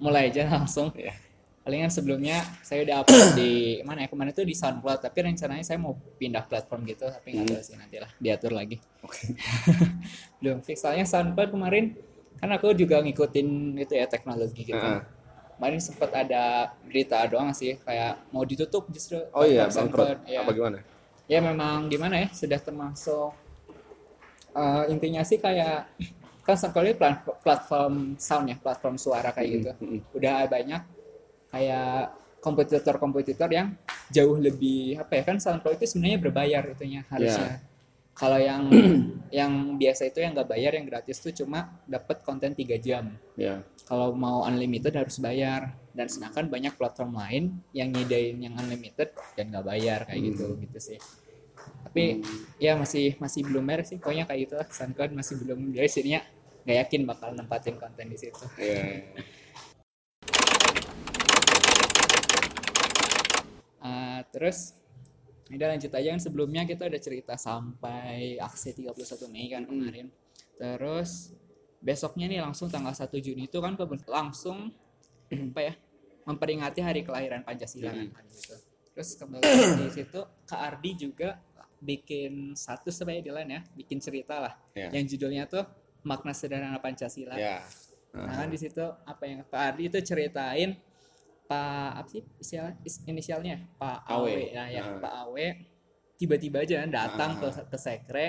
mulai aja langsung Iya. palingan sebelumnya saya udah upload di mana ya kemarin tuh di SoundCloud tapi rencananya saya mau pindah platform gitu tapi nggak tahu sih nanti lah diatur lagi Oke. belum fix soalnya SoundCloud kemarin kan aku juga ngikutin itu ya teknologi gitu Heeh. kemarin sempat ada berita doang sih kayak mau ditutup justru Oh iya, bangkrut. SoundCloud. ya. Apa gimana? ya memang gimana ya sudah termasuk eh, intinya sih kayak kan SoundCloud ini platform sound ya platform suara kayak gitu. Mm-mm. udah banyak kayak kompetitor-kompetitor yang jauh lebih apa ya kan SoundCloud itu sebenarnya berbayar itunya harusnya. Kalau yang yang biasa itu yang nggak bayar yang gratis tuh cuma dapat konten 3 jam. Ya. kalau mau unlimited harus bayar. Dan sedangkan banyak platform lain yang nyedain yang unlimited dan nggak bayar kayak gitu gitu sih. Tapi ya masih masih belum beres sih pokoknya kayak gitu lah. SoundCloud masih belum beres jadinya nggak yakin bakal nempatin konten di situ Iya. Ah, terus udah lanjut aja kan sebelumnya kita udah cerita sampai aksi 31 Mei kan kemarin terus besoknya nih langsung tanggal 1 Juni itu kan langsung apa ya memperingati hari kelahiran Pancasila kan hari itu. Terus kembali di situ Kak Ardi juga bikin satu sebagai di lain ya, bikin cerita lah Ya. yang judulnya tuh makna sederhana Pancasila. Ya. Nah kan di situ apa yang Pak Ardi itu ceritain Pak apa sih inisial, is- inisialnya Pak Awe. Nah ya Ah. Pak Awe tiba-tiba aja datang Ah. ke ke sekre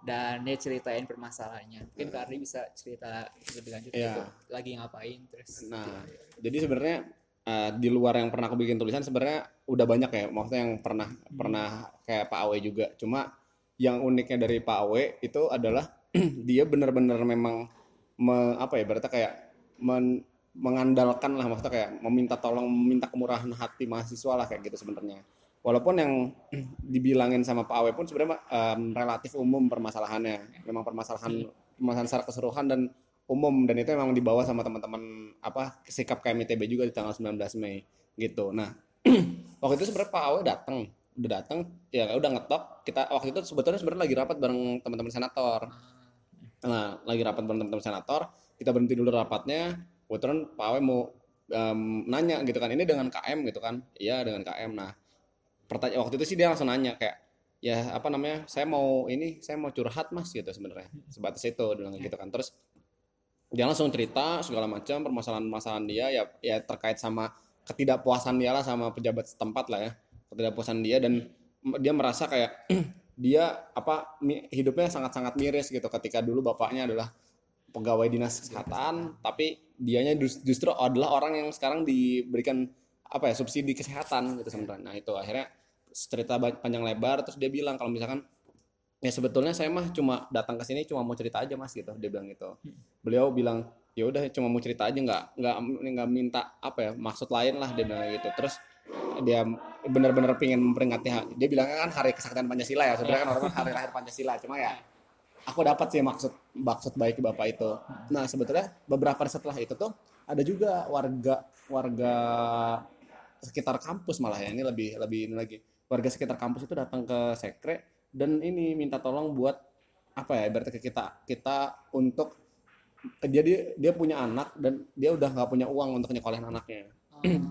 dan dia ceritain permasalahannya. Mungkin Kak Ardi bisa cerita lebih lanjut Iya. gitu. Lagi ngapain terus. Nah, jadi sebenarnya eh, di luar yang pernah aku bikin tulisan sebenarnya udah banyak ya, maksudnya yang pernah pernah kayak Pak Awe juga. Cuma yang uniknya dari Pak Awe itu adalah dia benar-benar memang me- apa ya, berarti kayak men- mengandalkan lah maksudnya kayak meminta tolong, meminta kemurahan hati mahasiswa lah kayak gitu sebenarnya. Walaupun yang dibilangin sama Pak Awe pun sebenarnya em, relatif umum permasalahannya. Memang permasalahan permasalahan secara keseluruhan dan umum dan itu memang dibawa sama teman-teman apa sikap KMITB juga di tanggal 19 Mei gitu. Nah, waktu itu sebenarnya Pak Awe datang, udah datang, ya udah ngetok. Kita waktu itu sebetulnya sebenarnya lagi rapat bareng teman-teman senator. Nah, lagi rapat bareng teman-teman senator, kita berhenti dulu rapatnya. Kebetulan Pak Awe mau em, nanya gitu kan, ini dengan KM gitu kan? Iya dengan KM. Nah, pertanyaan waktu itu sih dia langsung nanya kayak ya apa namanya saya mau ini saya mau curhat mas gitu sebenarnya sebatas itu bilang gitu kan terus dia langsung cerita segala macam permasalahan-permasalahan dia ya ya terkait sama ketidakpuasan dia lah sama pejabat setempat lah ya ketidakpuasan dia dan dia merasa kayak dia apa hidupnya sangat-sangat miris gitu ketika dulu bapaknya adalah pegawai dinas kesehatan tapi dianya justru adalah orang yang sekarang diberikan apa ya subsidi kesehatan gitu sebenarnya. Nah itu akhirnya cerita panjang lebar terus dia bilang kalau misalkan ya sebetulnya saya mah cuma datang ke sini cuma mau cerita aja mas gitu dia bilang gitu. Beliau bilang ya udah cuma mau cerita aja nggak nggak nggak minta apa ya maksud lain lah dia bilang gitu. Terus dia benar-benar pingin memperingati dia bilang kan hari kesaktian Pancasila ya sebenarnya kan orang hari lahir Pancasila cuma ya aku dapat sih maksud maksud baik bapak itu. Nah sebetulnya beberapa hari setelah itu tuh ada juga warga warga sekitar kampus malah ya ini lebih lebih ini lagi. Warga sekitar kampus itu datang ke sekre dan ini minta tolong buat apa ya berarti kita kita untuk dia dia punya anak dan dia udah nggak punya uang untuk nyekolahin anaknya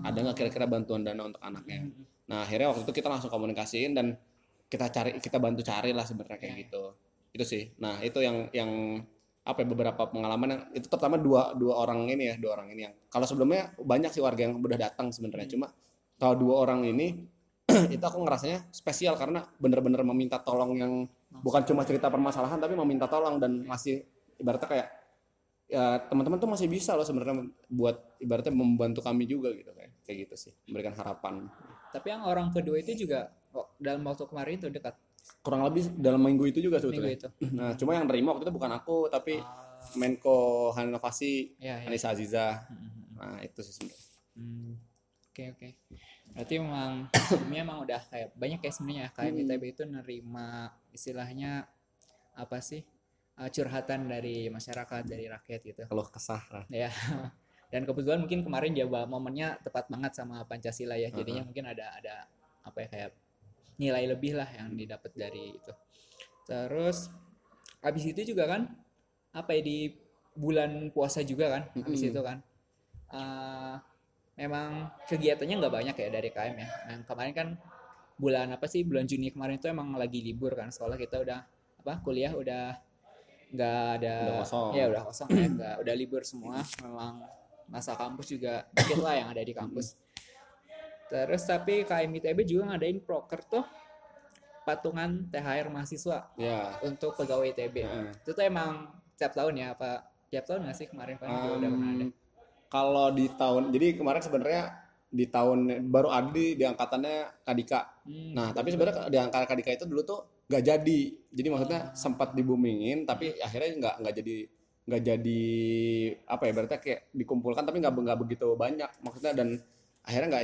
ada nggak kira-kira bantuan dana untuk anaknya? Nah akhirnya waktu itu kita langsung komunikasiin dan kita cari kita bantu cari lah sebenarnya kayak Ya. gitu. Itu sih. Nah itu yang yang apa ya, beberapa pengalaman yang itu terutama dua dua orang ini ya dua orang ini yang kalau sebelumnya banyak sih warga yang udah datang sebenarnya. Cuma kalau dua orang ini itu aku ngerasanya spesial karena bener-bener meminta tolong yang bukan cuma cerita permasalahan tapi meminta tolong dan masih ibaratnya kayak ya teman-teman tuh masih bisa loh sebenarnya buat ibaratnya membantu kami juga gitu kayak kayak gitu sih memberikan harapan Tapi yang orang kedua itu juga oh, dalam waktu kemarin itu dekat kurang lebih dalam minggu itu juga minggu sebetulnya itu. nah cuma yang nerima waktu itu bukan aku tapi Ah, Menko Inovasi ya, ya. Anissa Aziza Hmm, nah itu sih sebenarnya Hmm, Oke oke. Berarti memang sebelumnya emang udah kayak banyak ya sebenarnya kayak Hmm. ITB itu nerima istilahnya apa sih uh, curhatan dari masyarakat dari rakyat gitu. kalau kesah lah Ya. Dan kebetulan mungkin kemarin Jawa momennya tepat banget sama Pancasila ya. Jadinya Uh-huh. mungkin ada ada apa ya kayak nilai lebih lah yang didapat dari itu. Terus habis itu juga kan apa ya di bulan puasa juga kan habis Mm-mm. itu kan eh, memang kegiatannya nggak banyak ya dari KM ya. Yang kemarin kan bulan apa sih bulan Juni kemarin itu emang lagi libur kan sekolah kita udah apa kuliah udah nggak ada Udah kosong. ya udah kosong ya nggak udah libur semua memang masa kampus juga dikit lah yang ada di kampus terus tapi KM ITB juga ngadain proker tuh patungan THR mahasiswa Ya. untuk pegawai ITB Heeh. itu tuh emang tiap tahun ya apa tiap tahun nggak sih kemarin kan juga udah pernah ada Um, kalau di tahun jadi kemarin sebenarnya di tahun baru ada di, di angkatannya Kadika. Hmm, Nah, tapi sebenarnya di angkatan Kadika itu dulu tuh nggak jadi. Jadi maksudnya sempat dibumingin tapi akhirnya nggak nggak jadi nggak jadi apa ya berarti kayak dikumpulkan tapi nggak nggak begitu banyak maksudnya dan akhirnya nggak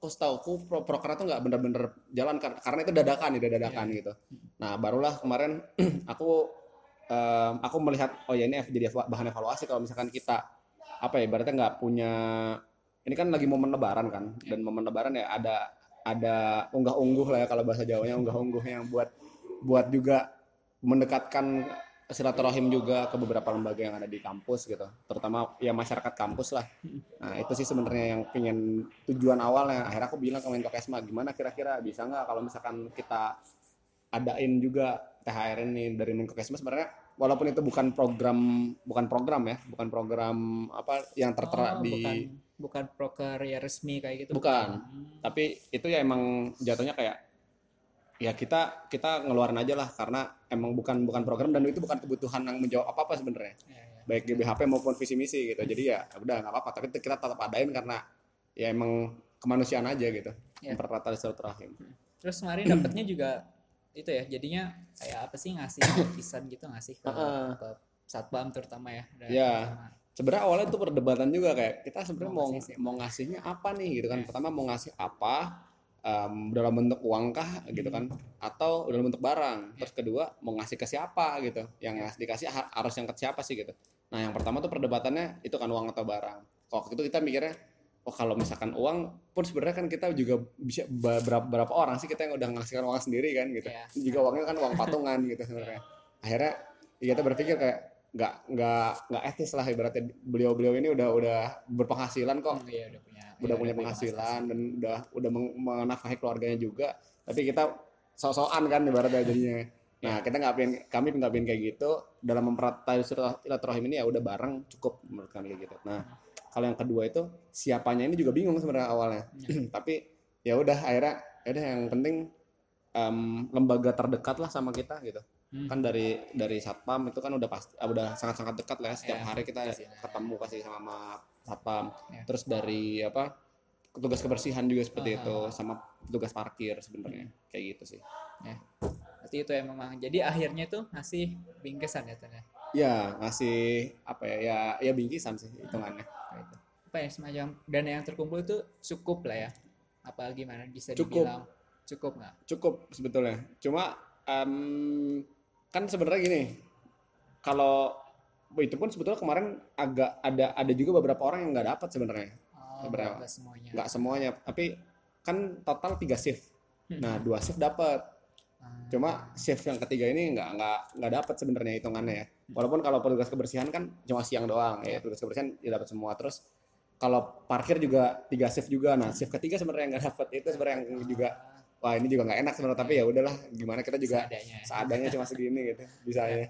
aku setahu aku pro proker itu nggak bener-bener jalan karena itu dadakan ya dadakan Iya. gitu. Nah barulah kemarin aku em, aku melihat oh ya ini jadi bahan evaluasi kalau misalkan kita apa ya berarti nggak punya ini kan lagi momen lebaran kan Iya. dan momen lebaran ya ada ada unggah-ungguh lah ya kalau bahasa Jawanya unggah-ungguh yang buat buat juga mendekatkan silaturahim juga ke beberapa lembaga yang ada di kampus gitu. Terutama ya masyarakat kampus lah. Nah itu sih sebenarnya yang pengen tujuan awalnya akhirnya aku bilang ke Menko Kesma gimana kira-kira? Bisa nggak kalau misalkan kita adain juga THR ini dari Menko Kesma sebenarnya walaupun itu bukan program bukan program ya bukan program apa yang tertera Oh, di bukan bukan proker ya resmi kayak gitu. Bukan. Hmm. tapi itu ya emang jatuhnya kayak ya kita kita ngeluarin aja lah karena emang bukan bukan program dan itu bukan kebutuhan yang menjawab apa apa sebenarnya Ya, ya. baik di BHP maupun visi misi gitu jadi ya udah nggak apa-apa tapi kita tetap adain karena ya emang kemanusiaan aja gitu Ya. mempererat tali silaturahim terus kemarin dapatnya juga itu ya jadinya kayak apa sih ngasih notisan gitu nggak sih ke, ke satpam terutama ya Ya. sebenarnya awalnya itu perdebatan juga kayak kita sebenarnya Mau mau ngasih siapa? mau ngasihnya apa nih gitu kan Ya. pertama mau ngasih apa em, dalam bentuk uang kah gitu kan? Atau dalam bentuk barang. Terus kedua mau ngasih ke siapa gitu. Yang Ya. ngasih dikasih ha- harus yang ke siapa sih gitu. Nah yang pertama tuh perdebatannya itu kan uang atau barang. Kalau waktu itu kita mikirnya oh kalau misalkan uang pun sebenarnya kan kita juga bisa berapa, berapa orang sih kita yang udah ngasihkan uang sendiri kan gitu. Ya. juga uangnya kan uang patungan gitu sebenarnya. Akhirnya ya kita berpikir kayak nggak nggak nggak etis lah ibaratnya beliau-beliau ini udah udah berpenghasilan kok. Oh, iya, udah punya udah iya, punya penghasilan dan udah udah menafkahi keluarganya juga. Tapi kita sok-sokan kan ibaratnya jadinya. Nah kita nggak pengen kami nggak pengen kayak gitu. Dalam memperatai silaturahim ini ya udah bareng cukup menurut kami kayak gitu. Nah kalau yang kedua itu siapanya ini juga bingung sebenarnya awalnya. Tapi ya udah akhirnya ya udah yang penting em, lembaga terdekat lah sama kita gitu Hmm. kan dari dari satpam itu kan udah pasti ah, udah sangat sangat dekat lah ya setiap Ya, hari kita pasti. ketemu pasti sama, sama satpam Ya. terus dari apa petugas kebersihan juga seperti Ah, itu sama petugas parkir sebenarnya kayak gitu sih berarti itu ya memang jadi akhirnya tuh ngasih bingkisan ya Tan, ya ya ngasih apa ya ya ya bingkisan sih hitungannya Kayak itu. apa ya semacam dana yang terkumpul itu cukup lah ya apa gimana bisa Cukup. dibilang cukup nggak cukup sebetulnya cuma em, kan sebenarnya gini kalau itu pun sebetulnya kemarin agak ada ada juga beberapa orang yang nggak dapat sebenarnya. Oh, Berapa? nggak semuanya. Nggak semuanya. Tapi kan total tiga shift. Hmm. nah dua shift dapat Ah, cuma shift yang ketiga ini nggak nggak nggak dapat sebenarnya hitungannya ya. Walaupun kalau petugas kebersihan kan cuma siang doang ya. Petugas kebersihan ya dapat semua. Terus kalau parkir juga tiga shift juga. Nah shift ketiga sebenarnya nggak dapat itu sebenarnya yang juga wah ini juga nggak enak sebenarnya tapi ya udahlah gimana kita juga seadanya ya. seadanya cuma segini gitu bisa ya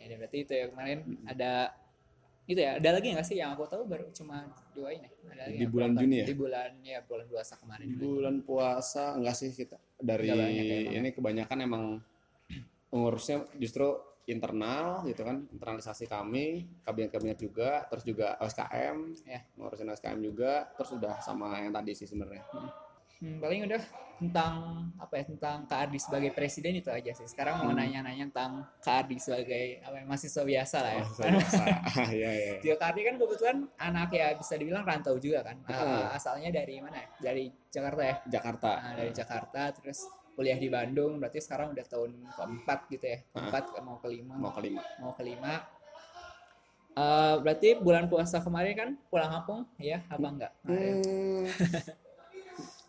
ya berarti itu ya kemarin ada itu ya ada lagi nggak sih yang aku tahu baru cuma dua ini ada lagi Di bulan proker. Juni ya? di bulan ya bulan puasa kemarin di bulan puasa enggak sih kita dari banyak ya, ini kebanyakan emang pengurusnya justru internal gitu kan internalisasi kami kabinet-kabinet juga terus juga OSKM Ya. ngurusin OSKM juga terus udah sama yang tadi sih sebenarnya Hmm, paling udah tentang apa ya tentang Kak Ardi sebagai presiden itu aja sih. Sekarang mau Hmm. nanya-nanya tentang Kak Ardi sebagai apa ya, mahasiswa biasa lah ya. saya biasa. Ah, iya iya Juga Kak Ardi kan kebetulan anak ya bisa dibilang rantau juga kan. Uh, asalnya dari mana ya? Dari Jakarta ya. Jakarta Nah, dari Jakarta terus kuliah di Bandung berarti sekarang udah tahun keempat gitu ya. Keempat mau kelima mau kelima mau kelima. Eh, berarti bulan puasa kemarin kan pulang kampung ya apa enggak? Hmm,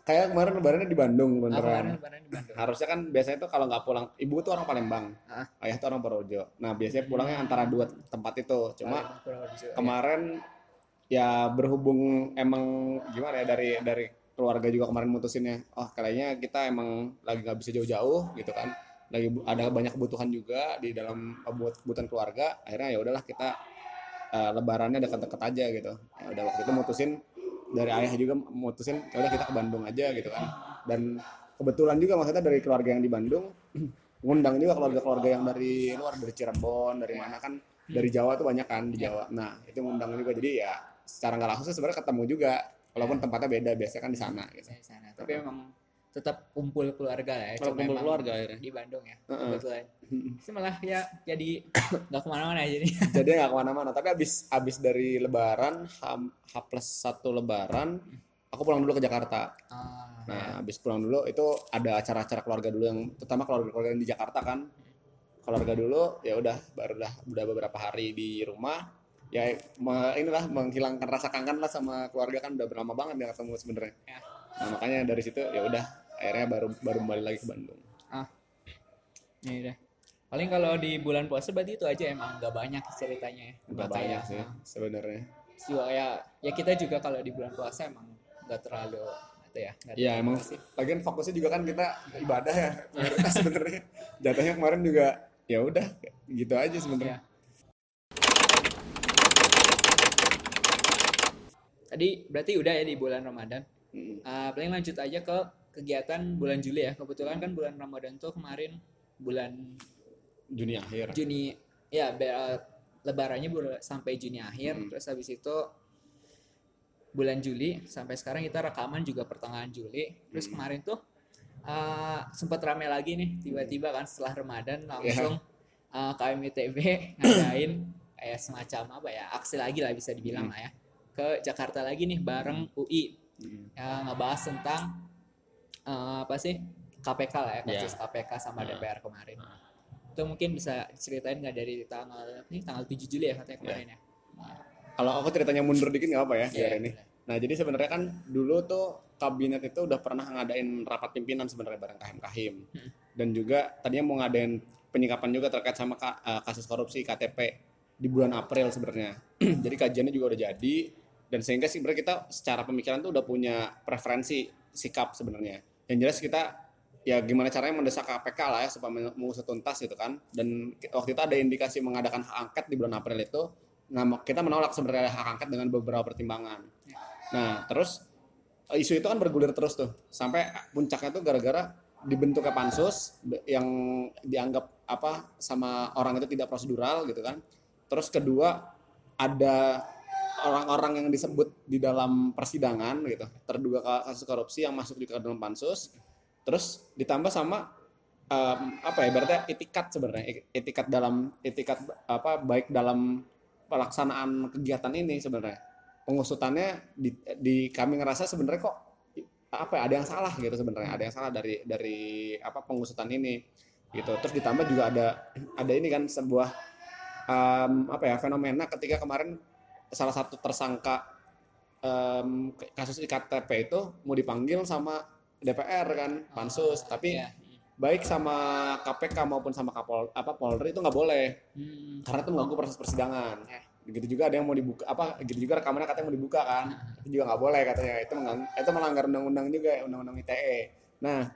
kayak kemarin lebarannya di Bandung Ah, kemarin beneran di Bandung. harusnya kan biasanya tuh kalau nggak pulang ibu tuh orang Palembang. Ah. ayah tuh orang Purworejo. Nah biasanya pulangnya antara dua tempat itu. Cuma Palembang, Purworejo, ya. kemarin ya berhubung emang gimana ya dari dari keluarga juga kemarin mutusinnya oh kayaknya kita emang lagi nggak bisa jauh-jauh gitu kan. Lagi ada banyak kebutuhan juga di dalam kebutuhan keluarga. Akhirnya ya udahlah kita eh, lebarannya deket-deket aja gitu. Ya udah waktu itu mutusin dari ayah juga mutusin ya udah kita ke Bandung aja gitu kan. Dan kebetulan juga maksudnya dari keluarga yang di Bandung ngundang juga keluarga-keluarga yang dari luar dari Cirebon dari mana kan dari Jawa tuh banyak kan di Jawa. Nah itu ngundang juga. Jadi ya secara nggak langsung sih sebenarnya ketemu juga walaupun tempatnya beda biasanya kan di sana gitu. Di sana. Tapi memang tetap kumpul keluarga lah ya. Kalau Cuma kumpul keluarga akhirnya. di Bandung ya. Kebetulan. Itu malah ya jadi nggak ke mana-mana jadi. jadi nggak ke mana-mana tapi abis abis dari Lebaran H, H plus satu Lebaran aku pulang dulu ke Jakarta Ah, nah abis pulang dulu itu ada acara-acara keluarga dulu yang terutama keluarga-keluarga yang di Jakarta kan keluarga dulu ya udah baru udah udah beberapa hari di rumah ya me- inilah menghilangkan rasa kangen lah sama keluarga kan udah lama banget nggak ketemu sebenarnya Ya. nah makanya dari situ ya udah akhirnya baru baru balik lagi ke Bandung ya udah. Paling kalau di bulan puasa berarti itu aja emang nggak banyak ceritanya ya. nggak banyak sih ah, sebenarnya juga ya ya kita juga kalau di bulan puasa emang nggak terlalu itu ya. Iya emang sih. lagian fokusnya juga kan kita ibadah ya mayoritas sebenarnya jatuhnya kemarin juga ya udah gitu aja sebenarnya Iya. Tadi berarti udah ya di bulan Ramadan. Mm. Ah, paling lanjut aja ke kegiatan bulan Juli ya. Kebetulan kan bulan Ramadan tuh kemarin bulan Juni akhir Juni ya eh, lebarannya bulan sampai Juni akhir Hmm. terus habis itu bulan Juli sampai sekarang kita rekaman juga pertengahan Juli terus Hmm. kemarin tuh eh, sempat rame lagi nih tiba-tiba kan setelah Ramadan langsung eh, KMITB ngadain kayak semacam apa ya aksi lagi lah bisa dibilang Hmm. lah ya ke Jakarta lagi nih bareng UI Mm. ya ngebahas tentang eh, apa sih KPK lah ya kasus KPK sama Nah. DPR kemarin. Itu mungkin bisa diceritain nggak dari tanggal ini tanggal 7 Juli ya katanya kemarin ya, kalau aku ceritanya mundur dikit nggak apa ya Iya, biar ini. nah jadi sebenarnya kan dulu tuh kabinet itu udah pernah ngadain rapat pimpinan sebenarnya bareng kahim kahim Hmm. dan juga tadinya mau ngadain penyikapan juga terkait sama ka- eh, kasus korupsi KTP di bulan April sebenarnya. Jadi kajiannya juga udah jadi. Dan sehingga sih kita secara pemikiran tuh udah punya preferensi sikap sebenarnya yang jelas kita ya gimana caranya mendesak KPK lah ya supaya men- mengusut tuntas gitu kan. Dan waktu itu ada indikasi mengadakan hak angket di bulan April itu. Nah kita menolak sebenarnya hak angket dengan beberapa pertimbangan. Nah terus eh, isu itu kan bergulir terus tuh. Sampai puncaknya tuh gara-gara dibentuknya pansus yang dianggap apa sama orang itu tidak prosedural gitu kan. Terus kedua ada orang-orang yang disebut di dalam persidangan gitu terduga ka- kasus korupsi yang masuk juga ke dalam pansus terus ditambah sama em, apa ya berarti etikat sebenarnya etikat dalam etikat apa baik dalam pelaksanaan kegiatan ini sebenarnya. Pengusutannya di, di kami ngerasa sebenarnya kok apa ya, ada yang salah gitu sebenarnya ada yang salah dari dari apa pengusutan ini gitu. Terus ditambah juga ada ada ini kan sebuah em, apa ya fenomena ketika kemarin salah satu tersangka em, kasus iktp itu mau dipanggil sama DPR kan pansus. Tapi ya. baik sama KPK maupun sama Kapol apa Polri itu nggak boleh. Hmm. karena itu mengganggu proses persidangan. Begitu juga ada yang mau dibuka apa gitu juga rekamannya katanya mau dibuka kan. Itu juga nggak boleh katanya. Itu mengganggu itu melanggar undang-undang juga undang-undang ITE nah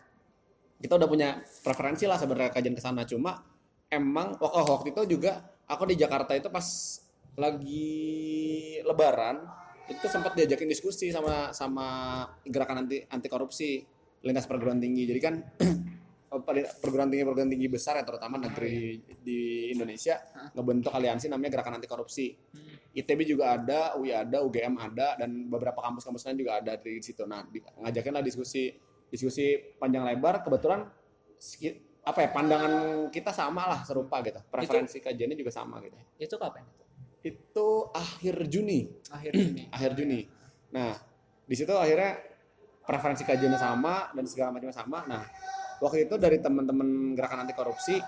kita udah punya preferensi lah sebenarnya kajian ke sana. Cuma emang oh, oh, waktu itu juga aku di Jakarta itu pas lagi lebaran itu sempat diajakin diskusi sama sama gerakan anti anti korupsi lintas perguruan tinggi jadi kan perguruan tinggi perguruan tinggi besar ya terutama negeri di Indonesia ngebentuk aliansi namanya gerakan anti korupsi Hmm. ITB juga ada, UI ada, UGM ada, dan beberapa kampus-kampus lain juga ada di situ. Nah, di, ngajakin lah diskusi diskusi panjang lebar. Kebetulan apa ya pandangan kita sama lah serupa gitu. Preferensi kajiannya juga sama gitu. Itu kapan itu? Itu akhir Juni, Akhir Juni. akhir Juni. Nah, di situ akhirnya preferensi kajiannya sama dan segala macamnya sama. Nah, waktu itu dari teman-teman gerakan anti korupsi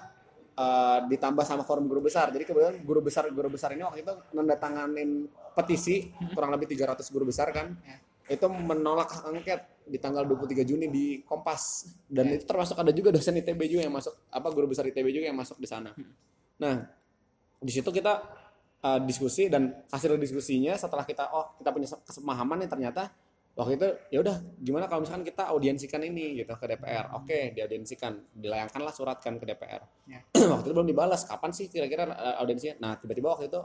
eh, ditambah sama forum guru besar. Jadi kebetulan guru besar guru besar ini waktu itu menandatanganin petisi kurang lebih 300 guru besar kan. Ya. Itu menolak hak angket di tanggal 23 Juni di Kompas dan Ya. itu termasuk ada juga dosen ITB juga yang masuk apa guru besar ITB juga yang masuk di sana. Hmm. Nah, di situ kita uh, diskusi dan hasil diskusinya setelah kita oh kita punya kesepemahaman nih ternyata waktu itu ya udah gimana kalau misalkan kita audiensikan ini gitu ke DPR oke diaudiensikan dilayangkanlah surat kan ke DPR Ya. waktu itu belum dibalas kapan sih kira-kira uh, audiensinya? Nah tiba-tiba waktu itu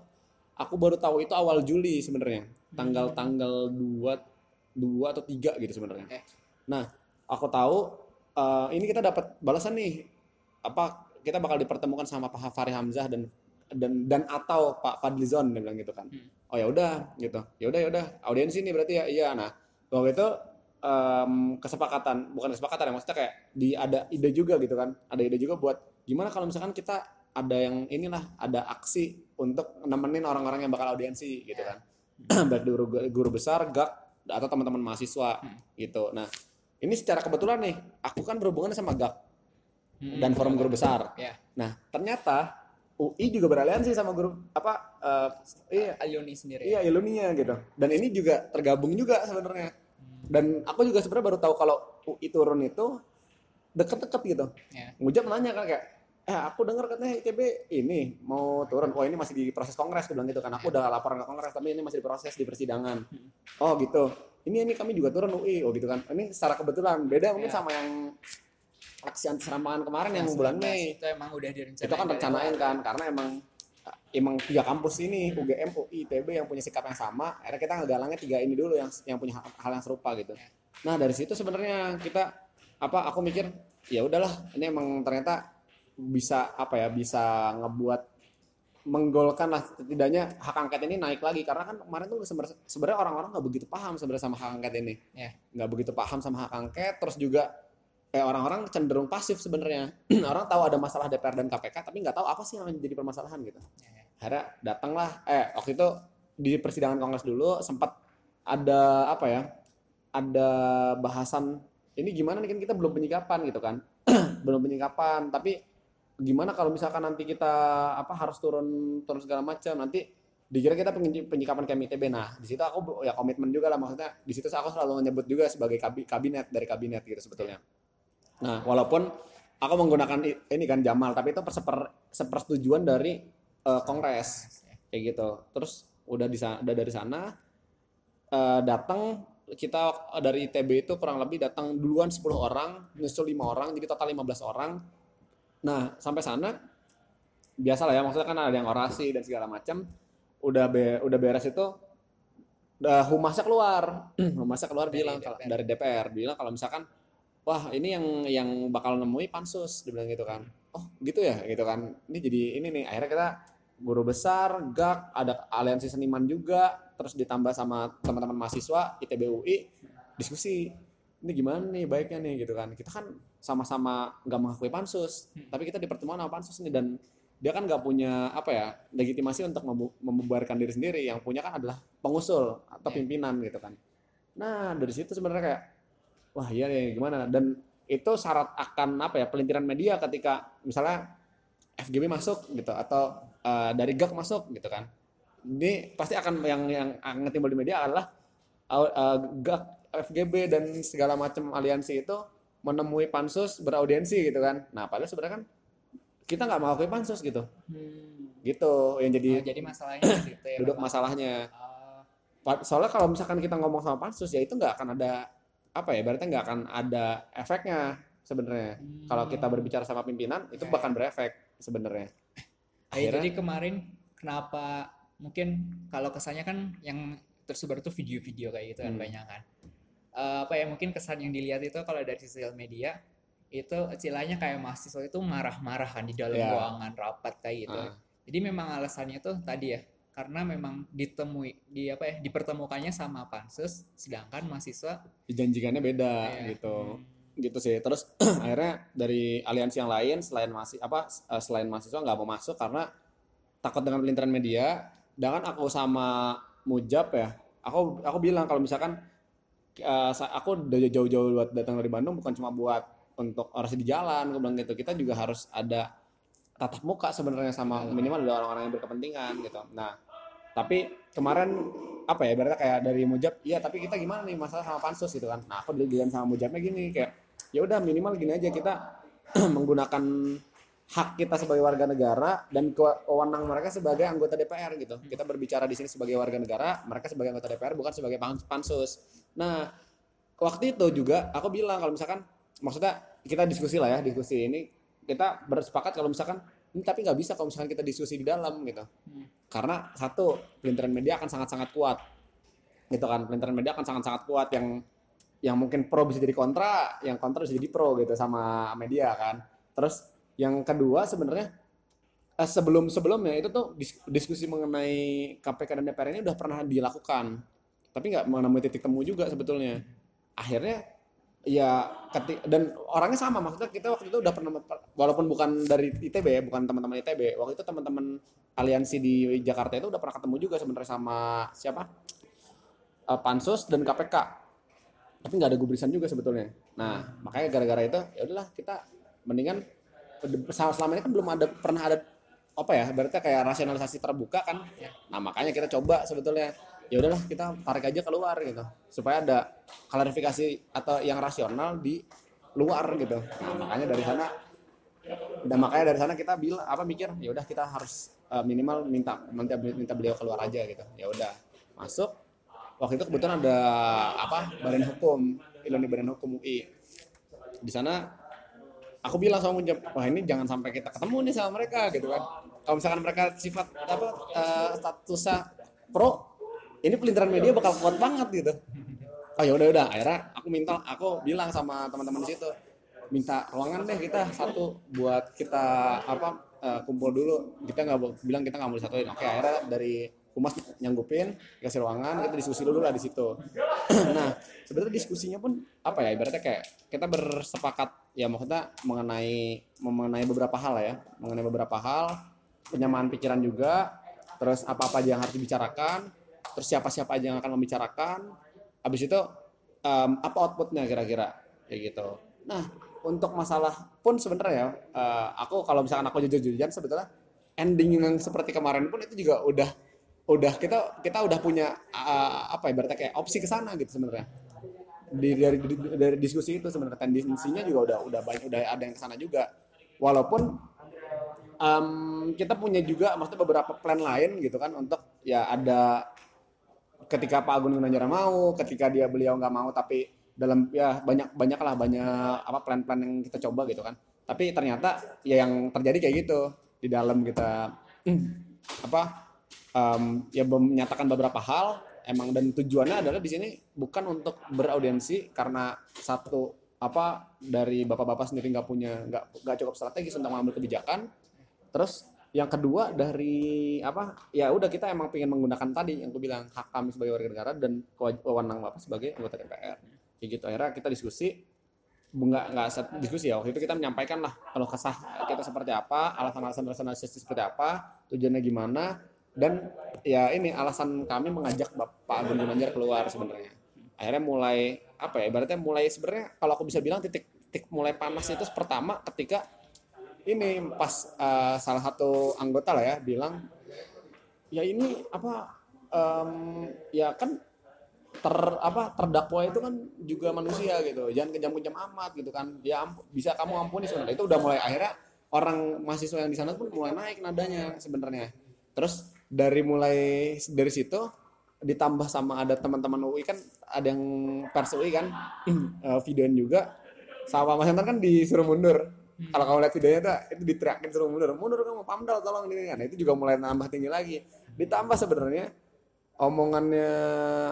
aku baru tahu itu awal Juli sebenarnya tanggal tanggal 2 dua atau tiga gitu sebenarnya. Oke. nah aku tahu uh, ini kita dapat balasan nih apa kita bakal dipertemukan sama Pak Fahri Hamzah dan dan dan atau Pak Fadlizon dia bilang gitu kan. Hmm. oh ya udah gitu. Ya udah ya udah. Audiensi nih berarti ya iya. Nah waktu itu em, kesepakatan bukan kesepakatan ya maksudnya kayak di ada ide juga gitu kan. Ada ide juga buat gimana kalau misalkan kita ada yang inilah ada aksi untuk nemenin orang-orang yang bakal audiensi gitu kan. Baik guru guru besar gak atau teman-teman mahasiswa Hmm. gitu. Nah ini secara kebetulan nih aku kan berhubungan sama gak Hmm, dan forum guru besar. Ya. nah ternyata UI juga beraliansi sama guru apa eh, iya alumni sendiri Iya iluninya gitu. Dan ini juga tergabung juga sebenarnya. Dan aku juga sebenarnya baru tahu kalau UI turun itu deket-deket gitu. Ya. Ngujab nanya kan kayak, eh aku dengar katanya ITB ini mau turun. Oh ini masih di proses kongres, aku bilang gitu kan. Aku udah laporan ke kongres, tapi ini masih diproses di persidangan. Oh gitu. Ini ini kami juga turun UI, oh gitu kan. Ini secara kebetulan beda mungkin Ya. sama yang aksi anti serampangan kemarin yang bulan 19 Mei. itu emang udah direncanain itu kan rencanain kan karena emang emang tiga kampus ini UGM, UI, ITB yang punya sikap yang sama akhirnya kita ngegalangnya tiga ini dulu yang yang punya hal, hal yang serupa gitu. Nah dari situ sebenarnya kita apa aku mikir ya udahlah ini emang ternyata bisa apa ya bisa ngebuat menggolkan lah setidaknya hak angket ini naik lagi. Karena kan kemarin tuh sebenarnya orang-orang nggak begitu paham sebenarnya sama hak angket ini. Ya. nggak begitu paham sama hak angket terus juga eh, orang-orang cenderung pasif sebenarnya. Orang tahu ada masalah DPR dan KPK tapi nggak tahu apa sih yang menjadi permasalahan gitu. Ya, ya. akhirnya datanglah eh waktu itu di persidangan kongres dulu sempat ada apa ya ada bahasan ini gimana nih kan kita belum penyikapan gitu kan. Belum penyikapan tapi gimana kalau misalkan nanti kita apa harus turun turun segala macam nanti dikira kita penyi- penyikapan kayak ITB nah di situ aku ya komitmen juga lah maksudnya di situ aku selalu menyebut juga sebagai kabi- kabinet dari kabinet gitu sebetulnya nah walaupun aku menggunakan ini kan Jamal tapi itu perseper sepersetujuan dari eh, kongres. Kayak gitu. Terus udah di sana udah dari sana eh, datang kita dari ITB itu kurang lebih datang duluan 10 orang nyusul lima orang jadi total 15 orang. Nah sampai sana biasa lah ya maksudnya kan ada yang orasi dan segala macam udah be- udah beres itu udah humasnya keluar. Humasnya keluar Dari bilang DPR. dari DPR bilang kalau misalkan wah ini yang yang bakal nemui pansus dibilang gitu kan. Oh gitu ya gitu kan. Ini jadi ini nih akhirnya kita guru besar GAK ada aliansi seniman juga terus ditambah sama teman-teman mahasiswa ITB UI diskusi. Ini gimana nih baiknya nih gitu kan. Kita kan sama-sama nggak mengakui pansus Hmm. tapi kita dipertemuan sama pansus nih dan dia kan nggak punya apa ya legitimasi untuk membu- membubarkan diri sendiri. Yang punya kan adalah pengusul atau Ya. pimpinan gitu kan. Nah dari situ sebenarnya kayak wah iya ya gimana? Dan itu syarat akan apa ya pelintiran media ketika misalnya FGB masuk gitu atau eh, dari GAK masuk gitu kan. Ini pasti akan yang yang akan timbul di media adalah eh, GAK FGB dan segala macam aliansi itu menemui pansus beraudiensi gitu kan. Nah padahal sebenarnya kan kita nggak mengakui pansus gitu. Hmm. gitu yang jadi Oh, jadi masalahnya di situ ya duduk memang. masalahnya. Oh, soalnya kalau misalkan kita ngomong sama pansus ya itu nggak akan ada apa ya berarti nggak akan ada efeknya sebenarnya hmm. kalau kita berbicara sama pimpinan itu Ya, bahkan berefek sebenarnya Eh, akhirnya jadi kemarin kenapa mungkin kalau kesannya kan yang tersebar tuh video-video kayak gitu kan Hmm. banyak kan. Eh, apa ya mungkin kesan yang dilihat itu kalau dari sosial media itu istilahnya kayak mahasiswa itu marah-marah kan di dalam Ya. ruangan rapat kayak gitu. Ah. Jadi memang alasannya tuh tadi ya karena memang ditemui di apa ya dipertemukannya sama pansus sedangkan mahasiswa dijanjikannya beda ya, gitu. Hmm, gitu sih. Terus akhirnya dari aliansi yang lain selain masih apa eh, selain mahasiswa nggak mau masuk karena takut dengan pelintiran media. Dengan aku sama Mujab ya aku aku bilang kalau misalkan sa- aku udah jauh-jauh buat datang dari Bandung bukan cuma buat untuk orasi di jalan aku bilang gitu. Kita juga harus ada tatap muka sebenarnya sama minimal ada orang-orang yang berkepentingan gitu. Nah tapi kemarin apa ya berarti kayak dari Mujab iya tapi kita gimana nih masalah sama pansus? gitu kan. Nah aku bilang sama Mujabnya gini kayak ya udah minimal gini aja kita menggunakan hak kita sebagai warga negara dan kewenangan mereka sebagai anggota DPR gitu. Kita berbicara di sini sebagai warga negara, mereka sebagai anggota DPR bukan sebagai pansus. Nah, waktu itu juga aku bilang kalau misalkan maksudnya kita diskusi lah ya, diskusi ini kita bersepakat kalau misalkan tapi nggak bisa kalau misalkan kita diskusi di dalam gitu. Karena satu, pelintiran media akan sangat-sangat kuat. Gitu kan, pelintiran media akan sangat-sangat kuat yang yang mungkin pro bisa jadi kontra, yang kontra bisa jadi pro gitu sama media kan. Terus yang kedua sebenarnya eh, sebelum sebelumnya itu tuh diskusi mengenai KPK dan DPR ini udah pernah dilakukan, tapi nggak menemui titik temu juga sebetulnya. Akhirnya ya ketik dan orangnya sama. Maksudnya kita waktu itu udah pernah walaupun bukan dari ITB ya bukan teman-teman ITB waktu itu teman-teman aliansi di Jakarta itu udah pernah ketemu juga sebenarnya sama siapa? Uh, pansus dan KPK tapi nggak ada gubrisan juga sebetulnya. Nah makanya gara-gara itu ya udahlah kita mendingan selama ini kan belum ada pernah ada apa ya berarti kayak rasionalisasi terbuka kan? Nah makanya kita coba sebetulnya ya udahlah kita tarik aja keluar gitu. Supaya ada klarifikasi atau yang rasional di luar gitu. Nah makanya dari sana dan makanya dari sana kita bilang apa mikir ya udah kita harus uh, minimal minta minta minta beliau keluar aja gitu. Ya udah masuk. Waktu itu kebetulan ada apa badan hukum Iloni badan hukum UI di sana aku bilang sama Munjab wah ini jangan sampai kita ketemu nih sama mereka gitu kan. Kalau misalkan mereka sifat apa uh, statusnya pro ini pelintiran media bakal kuat banget gitu. Oh ya udah udah. Akhirnya aku minta aku bilang sama teman-teman di situ minta ruangan deh kita satu buat kita apa uh, kumpul dulu. Kita nggak bilang kita nggak mau disatuin. Oke akhirnya dari humas nyanggupin kasih ruangan kita diskusi dulu lah di situ. Nah sebenarnya diskusinya pun apa ya ibaratnya kayak kita bersepakat ya maksudnya mengenai mengenai beberapa hal ya. Mengenai beberapa hal penyamaan pikiran juga terus apa apa aja yang harus dibicarakan terus siapa siapa aja yang akan membicarakan. Habis itu um, apa outputnya kira-kira? Kayak gitu. Nah untuk masalah pun sebenarnya ya uh, aku kalau misalkan aku jujur-jujuran sebetulnya ending yang seperti kemarin pun itu juga udah udah kita kita udah punya uh, apa ya berarti kayak opsi ke sana gitu sebenarnya. Di, dari, dari dari diskusi itu sebenarnya tendensinya juga udah udah banyak udah ada yang sana juga. Walaupun um, kita punya juga maksudnya beberapa plan lain gitu kan untuk ya ada ketika Pak Agung Gunanjara mau ketika dia beliau nggak mau tapi dalam ya banyak banyak lah banyak apa plan-plan yang kita coba gitu kan. Tapi ternyata ya yang terjadi kayak gitu di dalam kita apa um, ya menyatakan beberapa hal emang dan tujuannya adalah di sini bukan untuk beraudiensi karena satu apa dari bapak-bapak sendiri nggak punya nggak nggak cukup strategis untuk mengambil kebijakan. Terus yang kedua dari apa ya udah kita emang pengen menggunakan tadi yang aku bilang hak kami sebagai warga negara dan wewenang bapak sebagai anggota DPR. Kayak gitu akhirnya kita diskusi nggak nggak diskusi ya. Waktu itu kita menyampaikan lah kalau kesah kita seperti apa alasan-alasan rasionalisasi seperti apa tujuannya gimana dan ya ini alasan kami mengajak Bapak Agung Gunanjar keluar sebenarnya. Akhirnya mulai apa ya ibaratnya mulai sebenarnya kalau aku bisa bilang titik titik mulai panas itu pertama ketika ini pas uh, salah satu anggota lah ya bilang ya ini apa um, ya kan ter apa terdakwa itu kan juga manusia gitu. Jangan kejam-kejam amat gitu kan. Ya bisa kamu ampuni sebenarnya. Itu udah mulai akhirnya orang mahasiswa yang di sana pun mulai naik nadanya sebenarnya. Terus dari mulai dari situ ditambah sama ada teman-teman UI kan ada yang pers UI kan uh, videoin juga. Sama Mas Yantar kan disuruh mundur hmm. kalau kamu lihat videonya tuh itu diteriakin suruh mundur. Mundur kamu pamdal tolong ini. Kan nah, itu juga mulai nambah tinggi lagi. Ditambah sebenarnya omongannya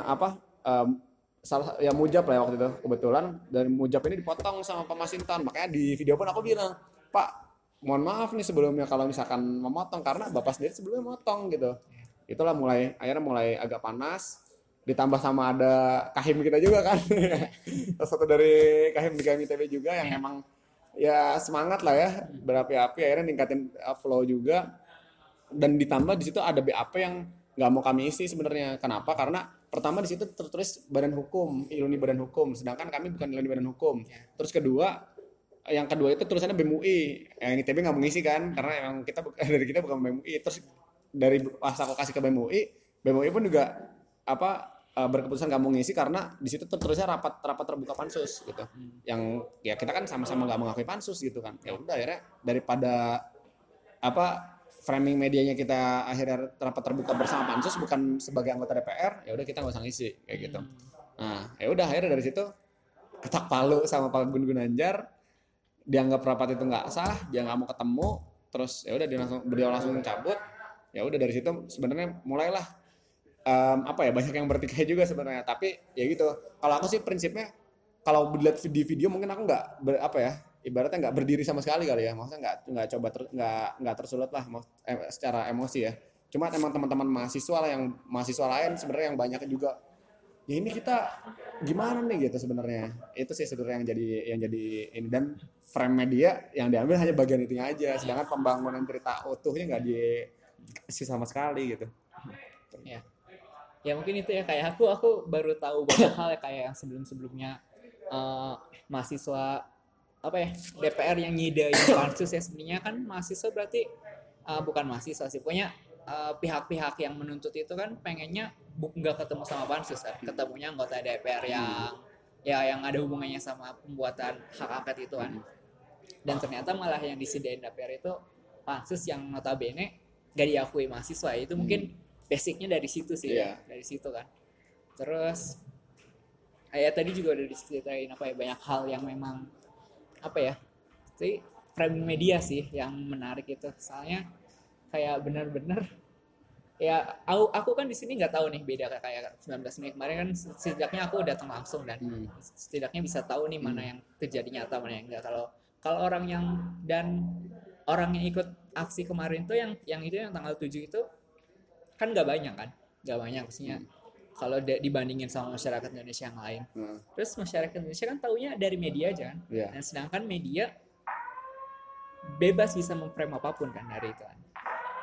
apa um, salah ya mujab lah ya waktu itu kebetulan. Dan mujab ini dipotong sama Pak Masinton makanya di video pun aku bilang Pak mohon maaf nih sebelumnya kalau misalkan memotong karena bapak sendiri sebelumnya motong gitu. Itulah mulai akhirnya mulai agak panas. Ditambah sama ada kahim kita juga kan. Satu dari kahim di KMITB juga yang emang ya semangat lah ya berapi-api akhirnya ningkatin uh, flow juga. Dan ditambah di situ ada BAP yang nggak mau kami isi sebenarnya. Kenapa? Karena pertama di situ tertulis badan hukum iluni badan hukum. Sedangkan kami bukan iluni badan hukum. Terus kedua yang kedua itu tulisannya BEM UI yang ITB nggak mengisi kan? Karena emang kita dari kita bukan BEM UI terus dari pas aku kasih ke BEM UI BEM UI pun juga apa uh, berkeputusan nggak mau ngisi karena di situ tertulisnya rapat rapat terbuka pansus gitu. Yang ya kita kan sama-sama nggak mengakui pansus gitu kan. Ya udah akhirnya daripada apa framing medianya kita akhirnya rapat terbuka bersama pansus bukan sebagai anggota DPR ya udah kita nggak usah ngisi kayak gitu. Nah ya udah akhirnya dari situ ketak palu sama Pak Gun Gunanjar. Dianggap rapat itu nggak sah dia nggak mau ketemu terus ya udah dia langsung beliau langsung cabut. Ya udah dari situ sebenarnya mulailah em, apa ya banyak yang bertikai juga sebenarnya. Tapi ya gitu. Kalau aku sih prinsipnya kalau dilihat di video mungkin aku nggak apa ya ibaratnya nggak berdiri sama sekali kali ya. Maksudnya nggak nggak coba ter- nggak nggak tersulut lah secara emosi ya. Cuma emang teman-teman mahasiswa lah yang mahasiswa lain sebenarnya yang banyak juga ya ini kita gimana nih? gitu sebenarnya. Itu sih sebenarnya yang jadi yang jadi ini. Dan frame media yang diambil hanya bagian itunya aja. Sedangkan pembangunan cerita utuhnya nggak dikasih sama sekali gitu. Ya mungkin itu ya kayak aku aku baru tahu banyak hal ya kayak yang sebelum sebelumnya mahasiswa apa ya DPR yang nyidain pansus ya sebenarnya kan mahasiswa berarti eh, bukan mahasiswa sih pokoknya eh, pihak-pihak yang menuntut itu kan pengennya nggak ketemu sama pansus kan ketemunya anggota DPR yang ya yang ada hubungannya sama pembuatan hak angket itu kan. Dan ternyata malah yang disediain DPR itu pansus yang notabene gak diakui mahasiswa itu mungkin basicnya dari situ sih Iya. dari situ kan. Terus kayak tadi juga udah diceritain apa ya banyak hal yang memang apa ya jadi framing media sih yang menarik itu. Soalnya kayak bener-bener ya aku aku kan di sini nggak tahu nih beda kayak 19 Mei kemarin kan setidaknya aku datang langsung dan Hmm. setidaknya bisa tahu nih mana yang terjadi nyata mana yang enggak kalau kalau orang yang dan orang yang ikut aksi kemarin tuh yang yang itu yang tanggal 7 itu kan nggak banyak kan? Nggak banyak maksudnya. Kalau da- dibandingin sama masyarakat Indonesia yang lain. Hmm, terus masyarakat Indonesia kan taunya dari media aja kan? Iya. dan sedangkan media bebas bisa memframe apa pun kan dari itu kan.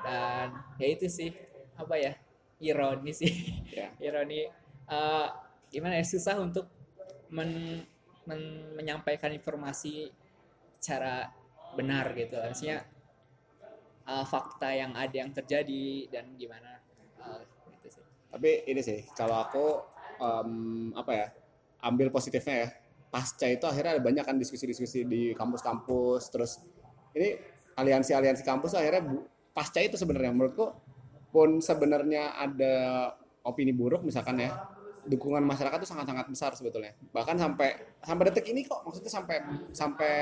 Dan ya itu sih apa ya ironi sih. Ya. ironi eh, gimana ya susah untuk men- men- menyampaikan informasi secara benar gitu. Maksudnya eh, fakta yang ada yang terjadi dan gimana eh, gitu sih. Tapi ini sih, kalau aku em, apa ya, ambil positifnya ya. Pasca itu akhirnya ada banyak kan diskusi-diskusi di kampus-kampus, terus ini aliansi-aliansi kampus akhirnya bu- pasca itu sebenarnya. Menurutku pun sebenarnya ada opini buruk misalkan ya dukungan masyarakat tuh sangat-sangat besar sebetulnya. Bahkan sampai sampai detik ini kok maksudnya sampai sampai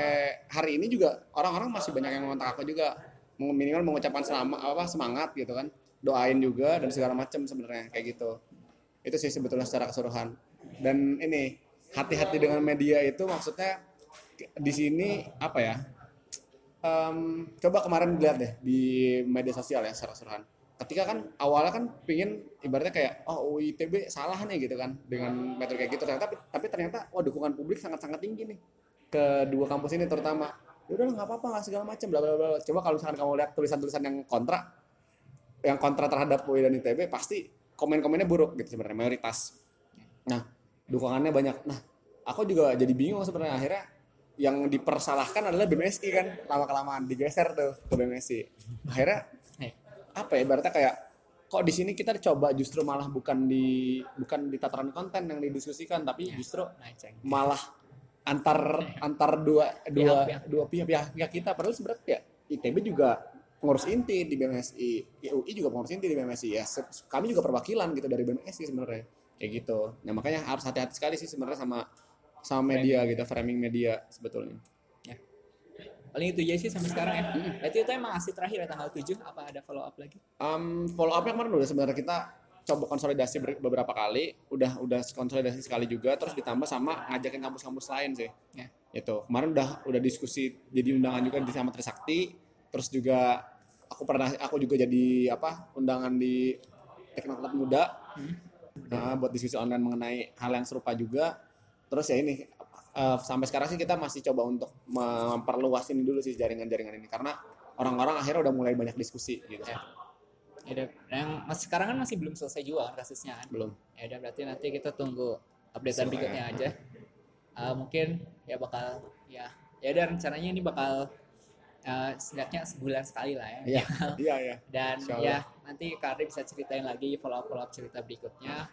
hari ini juga orang-orang masih banyak yang ngontak aku juga minimal mengucapkan selama apa semangat gitu kan. Doain juga dan segala macam sebenarnya kayak gitu. Itu sih sebetulnya secara keseluruhan. Dan ini hati-hati dengan media itu maksudnya di sini apa ya Em, coba kemarin lihat deh di media sosial ya secara keseluruhan. Ketika kan awalnya kan pingin ibaratnya kayak oh UITB salah nih gitu kan dengan metode kayak gitu. Ternyata tapi ternyata wah dukungan publik sangat-sangat tinggi nih ke dua kampus ini terutama udah nggak apa-apa nggak segala macam bla bla bla coba kalau misalkan kamu lihat tulisan-tulisan yang kontra yang kontra terhadap UI dan ITB pasti komen-komennya buruk gitu sebenarnya mayoritas. Nah dukungannya banyak. Nah aku juga jadi bingung sebenarnya. Akhirnya yang dipersalahkan adalah BMSI kan lama kelamaan digeser tuh ke BMSI akhirnya apa ya berarti kayak kok di sini kita coba justru malah bukan di bukan di tataran konten yang didiskusikan tapi Ya. justru nah ceng malah antar antar dua dua Pihak-pihak. dua pihak pihak, pihak kita. Padahal sebenarnya ya ITB juga pengurus inti di BMSI UI juga pengurus inti di BMSI ya kami juga perwakilan gitu dari BMSI sebenarnya. Kayak gitu. Nah makanya harus hati-hati sekali sih sebenarnya sama sama media gitu framing media sebetulnya. Paling itu aja sih sampai sekarang ya. Berarti itu emang aksi terakhir ya tanggal 7 apa ada follow up lagi? Um, follow up kemarin udah sebenarnya kita coba konsolidasi ber- beberapa kali, udah udah konsolidasi sekali juga, terus ditambah sama ngajakin kampus-kampus lain sih. Ya. Itu kemarin udah udah diskusi jadi undangan juga di sama Trisakti, terus juga aku pernah aku juga jadi apa undangan di Teknokrat Muda Hmm. Nah, buat diskusi online mengenai hal yang serupa juga. Terus ya ini eh, sampai sekarang sih kita masih coba untuk memperluas ini dulu sih jaringan-jaringan ini karena orang-orang akhirnya udah mulai banyak diskusi gitu. Ya. Ya udah, yang mas sekarang kan masih belum selesai juga kan kasusnya kan Belum. ya udah berarti nanti kita tunggu updatean Seru, berikutnya ya. aja Uh, mungkin ya bakal ya ya udah rencananya ini bakal uh, setidaknya sebulan sekali lah ya Iya, iya, iya. dan Insya Allah. ya nanti Kardi bisa ceritain lagi follow up follow up cerita berikutnya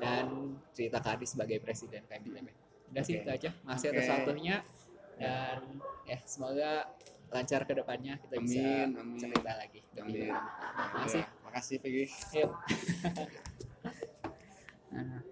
dan cerita Kardi sebagai presiden KMITB udah sih Oke. itu aja masih Oke. atas waktunya dan ya semoga lancar ke depannya kita bisa Amin, amin. cerita lagi. Amin. Makasih. Ya, makasih Peggy. Yuk. Nah,